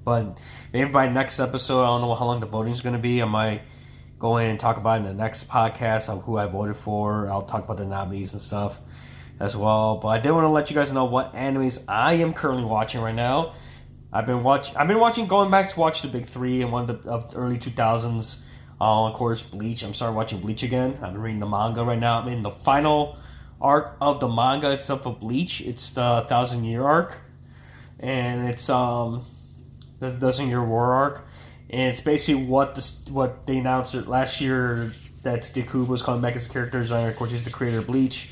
but maybe by next episode, I don't know how long the voting is going to be. I might go in and talk about in the next podcast of who I voted for. I'll talk about the nominees and stuff as well. But I did want to let you guys know what animes I am currently watching right now. I've been watch. I've been watching, going back to watch the big three and one of the, of early two thousands. Uh, of course, Bleach. I'm starting watching Bleach again. I've been reading the manga right now. I'm in the final arc of the manga itself of Bleach. It's the thousand year arc, and it's um the thousand year war arc, and it's basically what the what they announced last year that Deku was coming back as a character designer. Of course, he's the creator of Bleach,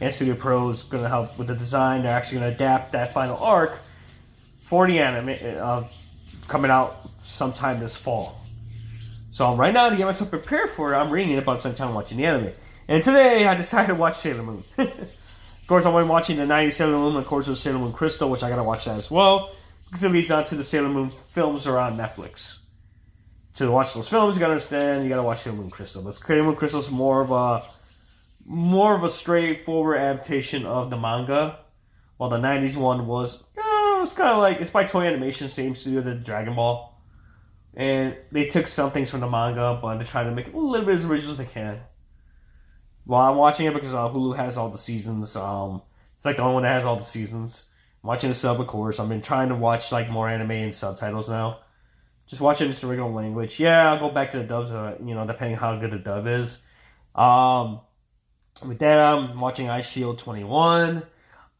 and Studio Pierrot is going to help with the design. They're actually going to adapt that final arc for the anime uh, coming out sometime this fall. So right now, to get myself prepared for it, I'm reading it, but at the same time watching the anime. And today, I decided to watch Sailor Moon. of course, I'm watching the 90s Sailor Moon, of course, there's Sailor Moon Crystal, which I gotta watch that as well, because it leads on to the Sailor Moon films are on Netflix. To watch those films, you gotta understand, you gotta watch Sailor Moon Crystal. But Sailor Moon Crystal is more of a more of a straightforward adaptation of the manga, while the '90s one was uh, it's kind of like it's by Toei Animation, same studio that Dragon Ball, and they took some things from the manga, but they tried to make it a little bit as original as they can. While I'm watching it because uh, Hulu has all the seasons, um, it's like the only one that has all the seasons. I'm watching the sub, of course. I've been trying to watch like more anime and subtitles now. Just watching just original language. Yeah, I'll go back to the dubs, uh, you know, depending how good the dub is. Um, with that, I'm watching Eyeshield 21.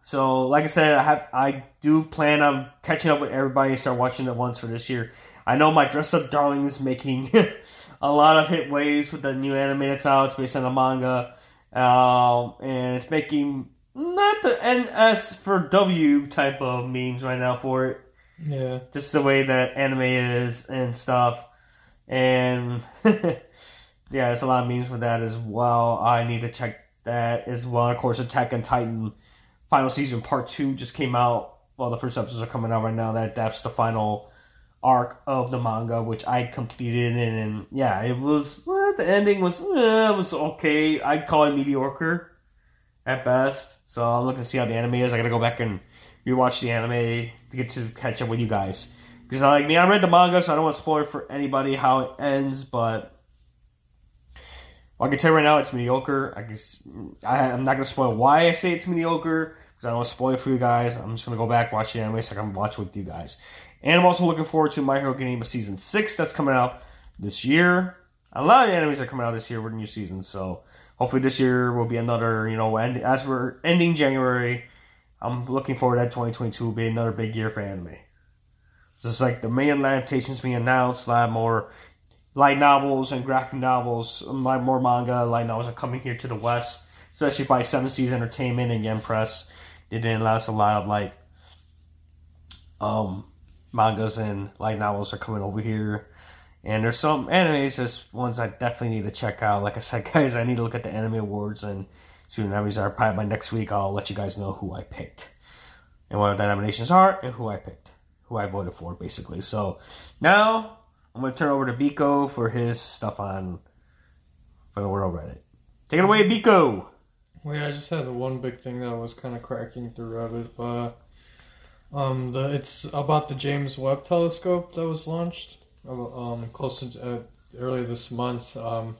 So, like I said, I have I do plan on catching up with everybody and start watching it once for this year. I know my dress up darling is making a lot of hit waves with the new anime that's out. It's based on the manga, um, and it's making not the NS for W type of memes right now for it. Yeah. Just the way that anime is and stuff, and yeah, there's a lot of memes for that as well. I need to check that as well. Of course, Attack on Titan final season part two just came out. Well, the first episodes are coming out right now. That that's the final arc of the manga, which I completed, and, and yeah, it was eh, the ending was eh, was okay. I'd call it mediocre at best. So I'm looking to see how the anime is. I gotta go back and rewatch the anime to get to catch up with you guys. Because like me, I read the manga, so I don't want to spoil it for anybody how it ends, but. Well, I can tell you right now, it's mediocre. I guess I, I'm not gonna spoil why I say it's mediocre because I don't want to spoil it for you guys. I'm just gonna go back watch the anime so I can watch with you guys. And I'm also looking forward to My Hero Academia season six that's coming out this year. A lot of the animes are coming out this year with new seasons, so hopefully this year will be another. You know, end, as we're ending January, I'm looking forward that 2022 will be another big year for anime. Just like the main adaptations being announced, a lot more light novels and graphic novels, more manga, light novels are coming here to the West, especially by Seven Seas Entertainment and Yen Press. They didn't allow us a lot of like um mangas and light novels are coming over here. And there's some animes, there's ones I definitely need to check out. Like I said, guys, I need to look at the anime awards and soon animes are. Probably by next week, I'll let you guys know who I picked and what the nominations are and who I picked, who I voted for, basically. So now I'm going to turn over to Biko for his stuff on for the World Reddit. Take it away, Biko. Yeah, I just had the one big thing that was kind of cracking through Reddit. but um, the it's about the James Webb Telescope that was launched um close to uh, earlier this month. Um,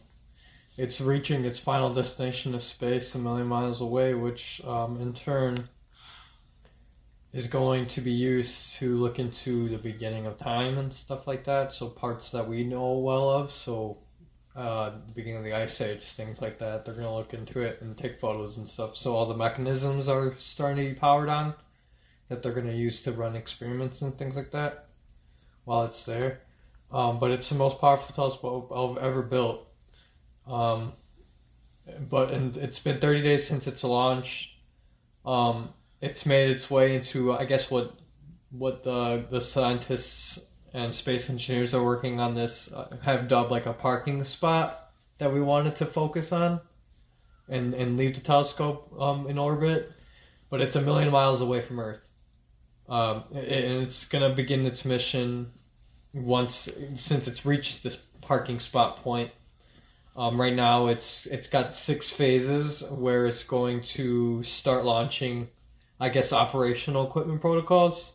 it's reaching its final destination of space a million miles away, which um, in turn is going to be used to look into the beginning of time and stuff like that. So parts that we know well of. So uh, the beginning of the ice age, things like that. They're gonna look into it and take photos and stuff. So all the mechanisms are starting to be powered on that they're gonna use to run experiments and things like that while it's there. Um, but it's the most powerful telescope I've ever built. Um, but and it's been 30 days since its launch. Um, it's made its way into I guess what what the the scientists and space engineers are working on this uh, have dubbed like a parking spot that we wanted to focus on and and leave the telescope um, in orbit but it's a million miles away from earth. Um, and it's to begin its mission once since it's reached this parking spot point. Um, right now it's it's got six phases where it's going to start launching i guess operational equipment protocols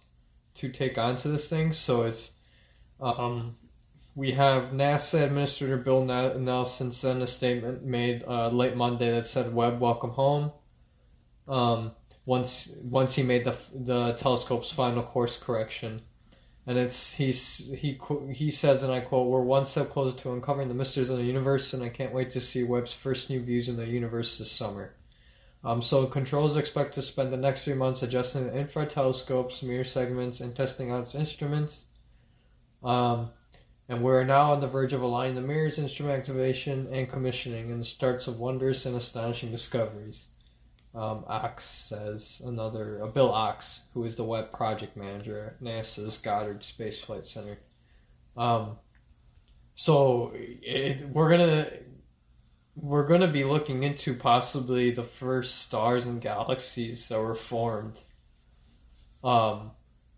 to take onto this thing so it's um, we have NASA Administrator Bill Nelson sent a statement made uh, late Monday that said, "Webb, welcome home." Um, once once he made the the telescope's final course correction, and it's he's he he says, and I quote, "We're one step closer to uncovering the mysteries of the universe, and I can't wait to see Webb's first new views in the universe this summer." Um, so controls expect to spend the next three months adjusting the infrared telescope's mirror segments and testing out its instruments. Um, and we're now on the verge of aligning the mirror's instrument activation and commissioning and the starts of wondrous and astonishing discoveries. Um, Ochs says another, uh, Bill Ochs, who is the Webb project manager at NASA's Goddard Space Flight Center. Um, So it, we're gonna we're gonna be looking into possibly the first stars and galaxies that were formed um,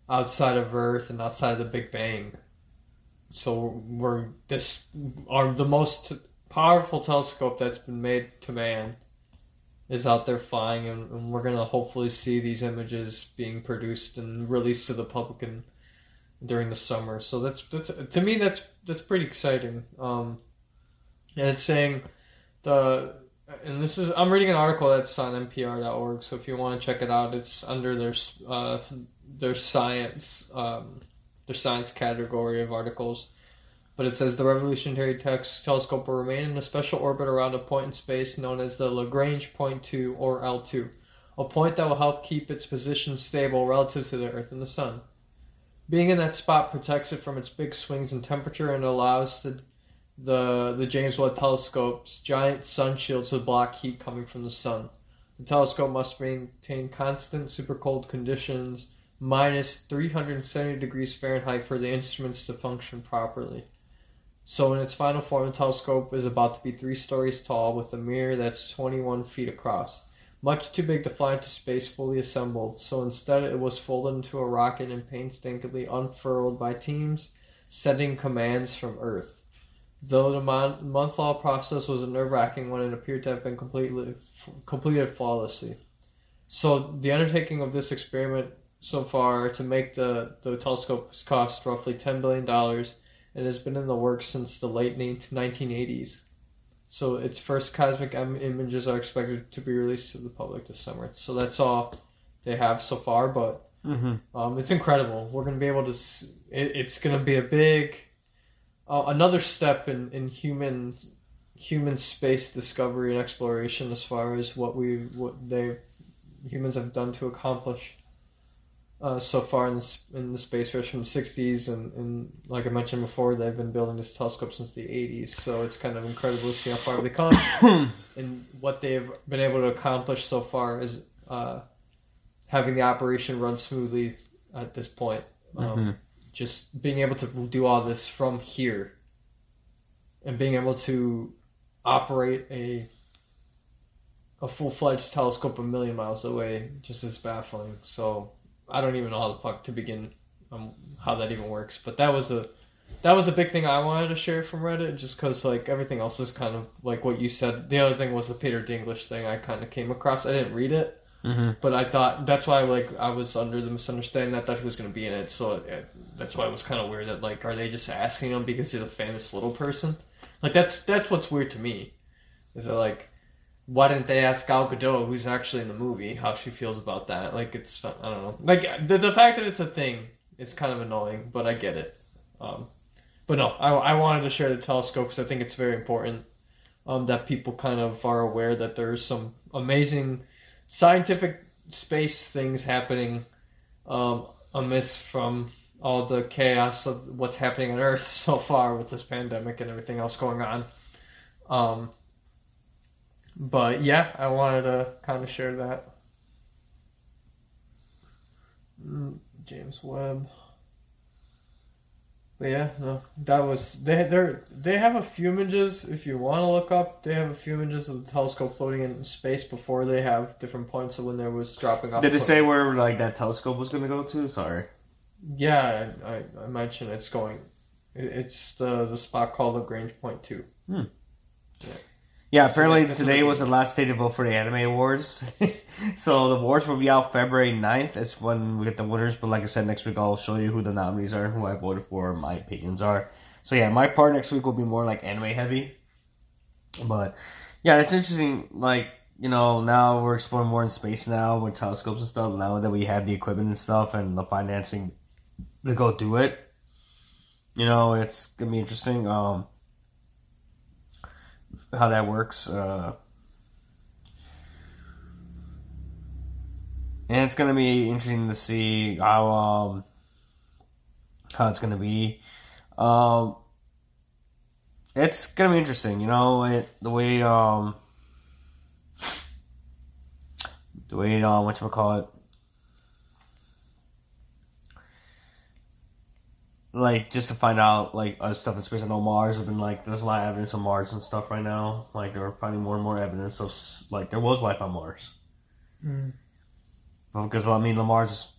outside of Earth and outside of the Big Bang. So we're this are the most powerful telescope that's been made to man is out there flying, and, and we're gonna hopefully see these images being produced and released to the public in, during the summer. So that's that's to me that's that's pretty exciting. Um, and it's saying the and this is I'm reading an article that's on NPR.org. So if you want to check it out, it's under their uh, their science um, their science category of articles. But it says the revolutionary tex- telescope will remain in a special orbit around a point in space known as the Lagrange point two or L2, a point that will help keep its position stable relative to the Earth and the Sun. Being in that spot protects it from its big swings in temperature and allows the the, the James Webb Telescope's giant sun shields to block heat coming from the sun. The telescope must maintain constant super cold conditions, minus 370 degrees Fahrenheit, for the instruments to function properly. So, in its final form, the telescope is about to be three stories tall with a mirror that's 21 feet across. Much too big to fly into space fully assembled, so instead it was folded into a rocket and painstakingly unfurled by teams sending commands from Earth. Though the month long process was a nerve wracking one it appeared to have been completely completed flawlessly. So the undertaking of this experiment so far to make the, the telescope has cost roughly $10 billion and has been in the works since the late 1980s. So its first cosmic images are expected to be released to the public this summer. So that's all they have so far, but Mm-hmm. um, it's incredible. We're going to be able to. It, it's going to be a big uh, another step in, in human human space discovery and exploration as far as what we what they humans have done to accomplish uh, so far in the, in the space race from the 60s and, and like I mentioned before they've been building this telescope since the 80s so it's kind of incredible to see how far they've come and what they've been able to accomplish so far is uh, having the operation run smoothly at this point um, Mm-hmm. Just being able to do all this from here and being able to operate a a full fledged telescope a million miles away just is baffling. So I don't even know how the fuck to begin um, how that even works. But that was a that was a big thing I wanted to share from Reddit, just because like everything else is kind of like what you said. The other thing was the Peter Dinklage thing. I kind of came across. I didn't read it, Mm-hmm. but I thought that's why like I was under the misunderstanding that thought he was going to be in it. So it, that's why it was kind of weird that like are they just asking him because he's a famous little person? Like that's that's what's weird to me. Is that like why didn't they ask Gal Gadot, who's actually in the movie, how she feels about that? Like it's I don't know. Like the the fact that it's a thing is kind of annoying, but I get it. Um, but no, I, I wanted to share the telescope because I think it's very important um, that people kind of are aware that there's some amazing scientific space things happening um, amidst from all the chaos of what's happening on Earth so far with this pandemic and everything else going on. Um, but yeah, I wanted to kind of share that. Mm, James Webb. Yeah, no, that was they they they have a few images if you want to look up. They have a few images of the telescope floating in space before they have different points of when there was dropping off. Did it say where like that telescope was gonna go to? Sorry. Yeah, I, I, mentioned it's going. it- It's the the spot called Lagrange Point Two. Hmm. Yeah, apparently that's today was the last day to vote for the anime awards. so the awards will be out February 9th. It's when we get the winners. But like I said, next week I'll show you who the nominees are, who I voted for, my opinions are. So yeah, my part next week will be more like anime heavy. But yeah, it's interesting. Like you know, now we're exploring more in space now with telescopes and stuff. Now that we have the equipment and stuff and the financing to go do it, you know, it's gonna be interesting. Um, how that works. Uh, and it's gonna be interesting to see how um, how it's gonna be. Um, it's gonna be interesting, you know, it, the way um, the way um, what you call it. Like just to find out like other stuff in space. I know Mars have been like there's a lot of evidence on Mars and stuff right now. Like they're finding more and more evidence of like there was life on Mars. Mm. Because I mean, the Mars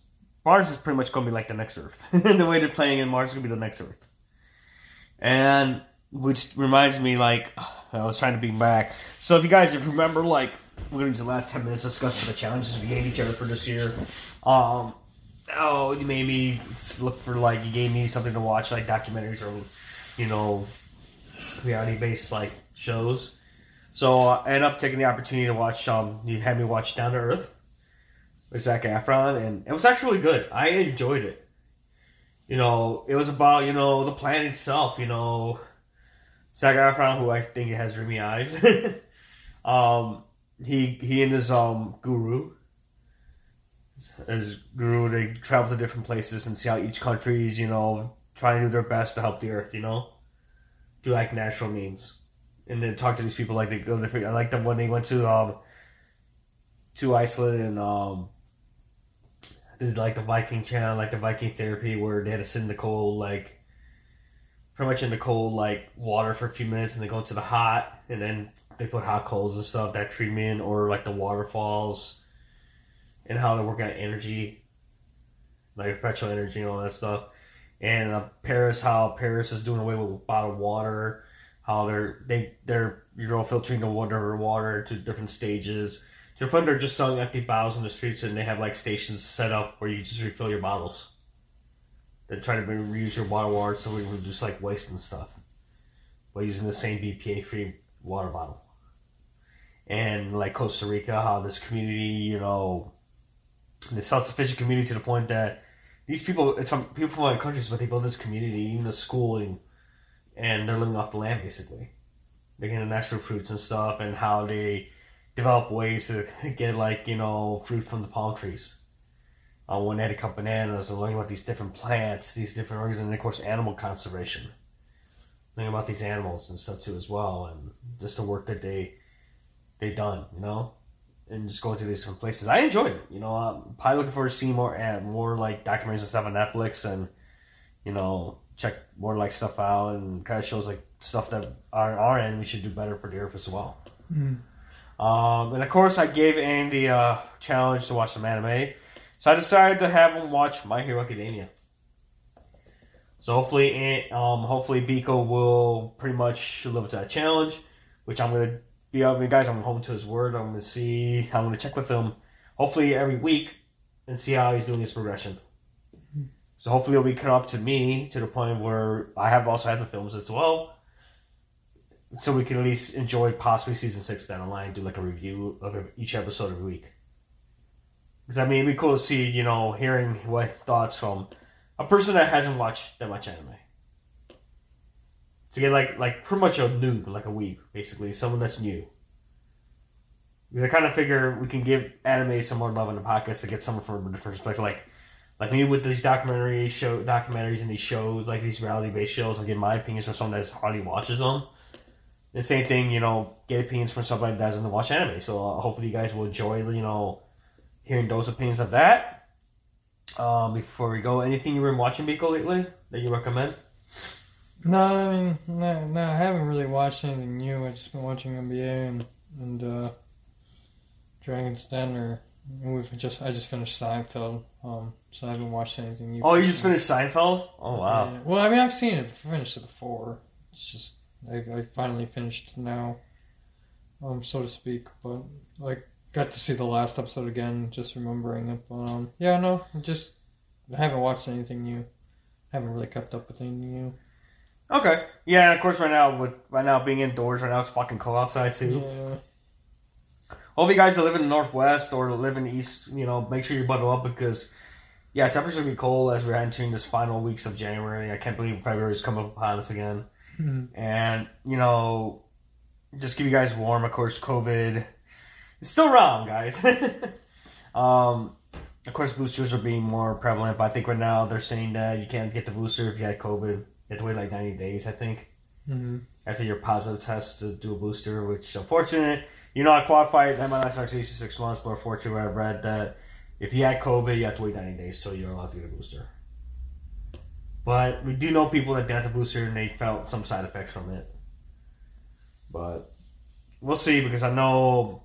Mars is pretty much going to be like the next Earth. the way they're playing in Mars is going to be the next Earth. And which reminds me, like I was trying to be back. So if you guys if remember, like we're going to use the last ten minutes discussing the challenges we gave each other for this year. Um, oh, you made me look for like you gave me something to watch, like documentaries or you know reality based like shows. So I end up taking the opportunity to watch. Um, you had me watch Down to Earth with Zac Efron, and it was actually good. I enjoyed it. You know, it was about you know the planet itself. You know, Zac Efron, who I think has dreamy eyes. um, he he and his um guru, his guru, they travel to different places and see how each country is you know trying to do their best to help the Earth. You know, do like natural means, and then talk to these people like they I like the when they went to um to Iceland and um did like the Viking channel, like the Viking therapy, where they had to sit in the cold, like pretty much in the cold, like water for a few minutes, and they go to the hot, and then they put hot coals and stuff that treatment, or like the waterfalls, and how they work on energy, like perpetual energy and all that stuff. And uh, Paris, how Paris is doing away with bottled water, how they're they they're you know filtering the water water to different stages. To the point they're just selling empty bottles in the streets, and they have like stations set up where you just refill your bottles. They're trying to reuse your bottled water so we reduce like waste and stuff by using the same BPA free water bottle. And like Costa Rica, how this community, you know, the self sufficient community to the point that these people, it's from people from other countries, but they build this community, even the schooling, and they're living off the land basically. They're getting natural fruits and stuff, and how they develop ways to get like you know fruit from the palm trees. Uh, when they had to cut bananas and learning about these different plants, these different organisms, and of course animal conservation. Learning about these animals and stuff too as well, and just the work that they they done, you know, and just going to these different places. I enjoyed it, you know. I'm probably looking forward to seeing more and more like documentaries and stuff on Netflix, and you know, check more like stuff out, and kind of shows like stuff that on our end we should do better for the earth as well. Um, and of course, I gave Andy a challenge to watch some anime, so I decided to have him watch My Hero Academia. So hopefully, An- um, hopefully Biko will pretty much live up to that challenge, which I'm gonna be. I mean, guys, I'm home to his word. I'm gonna see. I'm gonna check with him, hopefully every week, and see how he's doing his progression. Hmm. So hopefully he'll be come up to me to the point where I have also had the films as well so we can at least enjoy possibly season six down the line, do like a review of each episode every week. Because I mean, it'd be cool to see, you know, hearing what thoughts from a person that hasn't watched that much anime. To get like like pretty much a noob, like a weeb, basically, someone that's new. Because I kind of figure we can give anime some more love in the podcast to get someone from a different perspective, like like me with these documentary show documentaries and these shows, like these reality based shows. I get my opinions from someone that hardly watches them. The same thing, you know, get opinions from somebody that doesn't watch anime. So uh, hopefully you guys will enjoy, you know, hearing those opinions of that. Um, before we go, anything you've been watching, Biko, lately that you recommend? No, I mean, no, no, I haven't really watched anything new. I've just been watching NBA and and uh, Dragon's Den, or we've just I just finished Seinfeld. Um, so I haven't watched anything new. Oh, you just finished Seinfeld? Oh, wow. Yeah. Well, I mean, I've seen it, finished it before. It's just I, I finally finished now, um, so to speak. But like, got to see the last episode again, just remembering it. But um, yeah, no, I just I haven't watched anything new. I haven't really kept up with anything new. Okay. Yeah, and of course, right now, with right now being indoors, right now it's fucking cold outside, too. Yeah. All of you guys that live in the northwest or live in the east, you know, make sure you bundle up because, yeah, temperatures will be cold as we're entering this final weeks of January. I can't believe February's coming upon us again. Mhm. And, you know, just keep you guys warm. Of course, COVID is still around, guys. um, of course, boosters are being more prevalent, but I think right now they're saying that you can't get the booster if you had COVID. You have to wait like 90 days, I think hmm after your positive test to do a booster, which unfortunate, you're not qualified. That might last actually six months, but unfortunately, I read that if you had COVID, you have to wait 90 days, so you're allowed to get a booster. But we do know people that got the booster and they felt some side effects from it. But we'll see because I know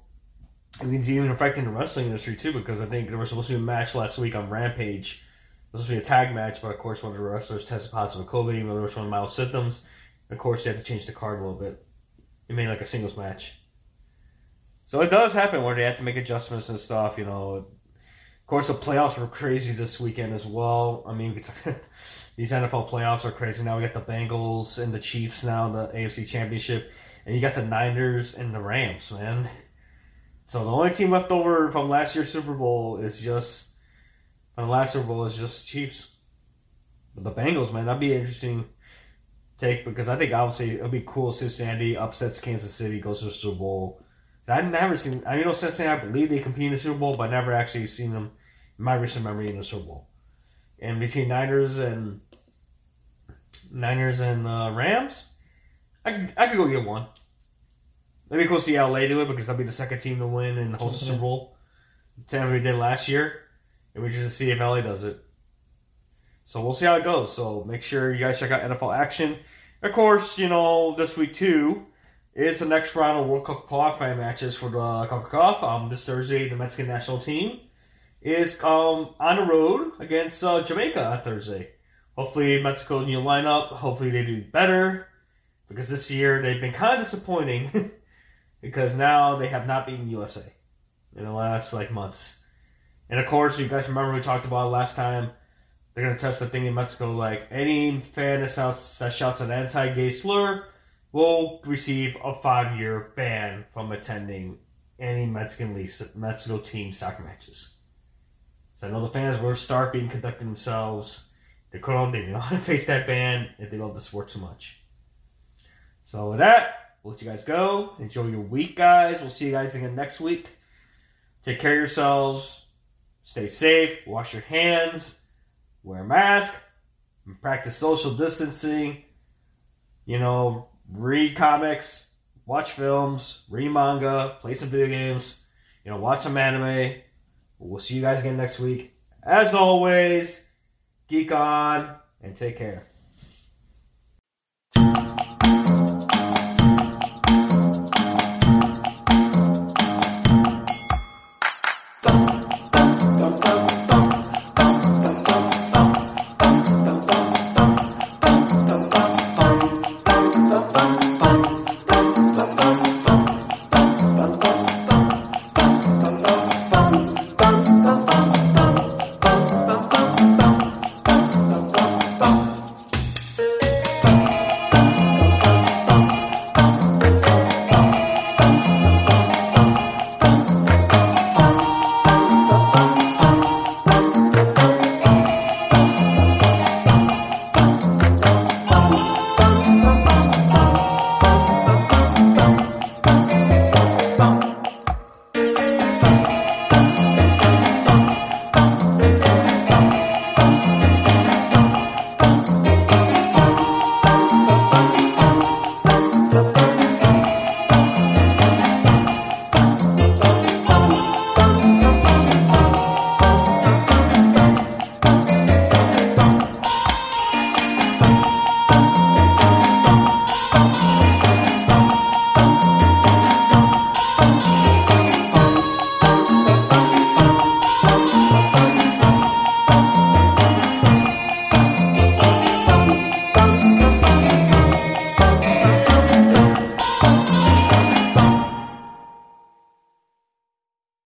it's even affecting the wrestling industry too. Because I think there was supposed to be a match last week on Rampage. It was supposed to be a tag match, but of course one of the wrestlers tested positive for COVID, even though there was one mild symptoms. Of course, they had to change the card a little bit. It made like a singles match. So it does happen where they have to make adjustments and stuff. You know, of course the playoffs were crazy this weekend as well. I mean, these NFL playoffs are crazy. Now we got the Bengals and the Chiefs now in the AFC Championship, and you got the Niners and the Rams, man. So the only team left over from last year's Super Bowl is just the last Super Bowl is just Chiefs. But the Bengals, man, that'd be an interesting take because I think obviously it'll be cool. if Cincinnati upsets Kansas City, goes to the Super Bowl. I've never seen. I mean, know Cincinnati. I believe they compete in the Super Bowl, but I never actually seen them in my recent memory in the Super Bowl. And between Niners and Niners and uh, Rams, I could, I could go get one. Maybe go see LA do it because they'll be the second team to win and host the Super Bowl. We did last year, and we just see if LA does it. So we'll see how it goes. So make sure you guys check out NFL action. Of course, you know this week too is the next round of World Cup qualifying matches for the CONCACAF. Um, this Thursday, the Mexican national team is um, on the road against uh, Jamaica on Thursday. Hopefully, Mexico's new lineup. Hopefully, they do better because this year they've been kind of disappointing because now they have not beaten USA in the last like months. And of course, you guys remember we talked about last time. They're gonna test the thing in Mexico. Like any fan that shouts that shouts an anti-gay slur will receive a five-year ban from attending any Mexican league Mexico team soccer matches. So I know the fans will start being conducting themselves. They're grown. They don't want to face that ban if they love the sport too much. So with that, we'll let you guys go. Enjoy your week, guys. We'll see you guys again next week. Take care of yourselves. Stay safe. Wash your hands. Wear a mask. Practice social distancing. You know, read comics, watch films, read manga, play some video games, you know, watch some anime. We'll see you guys again next week. As always, geek on and take care.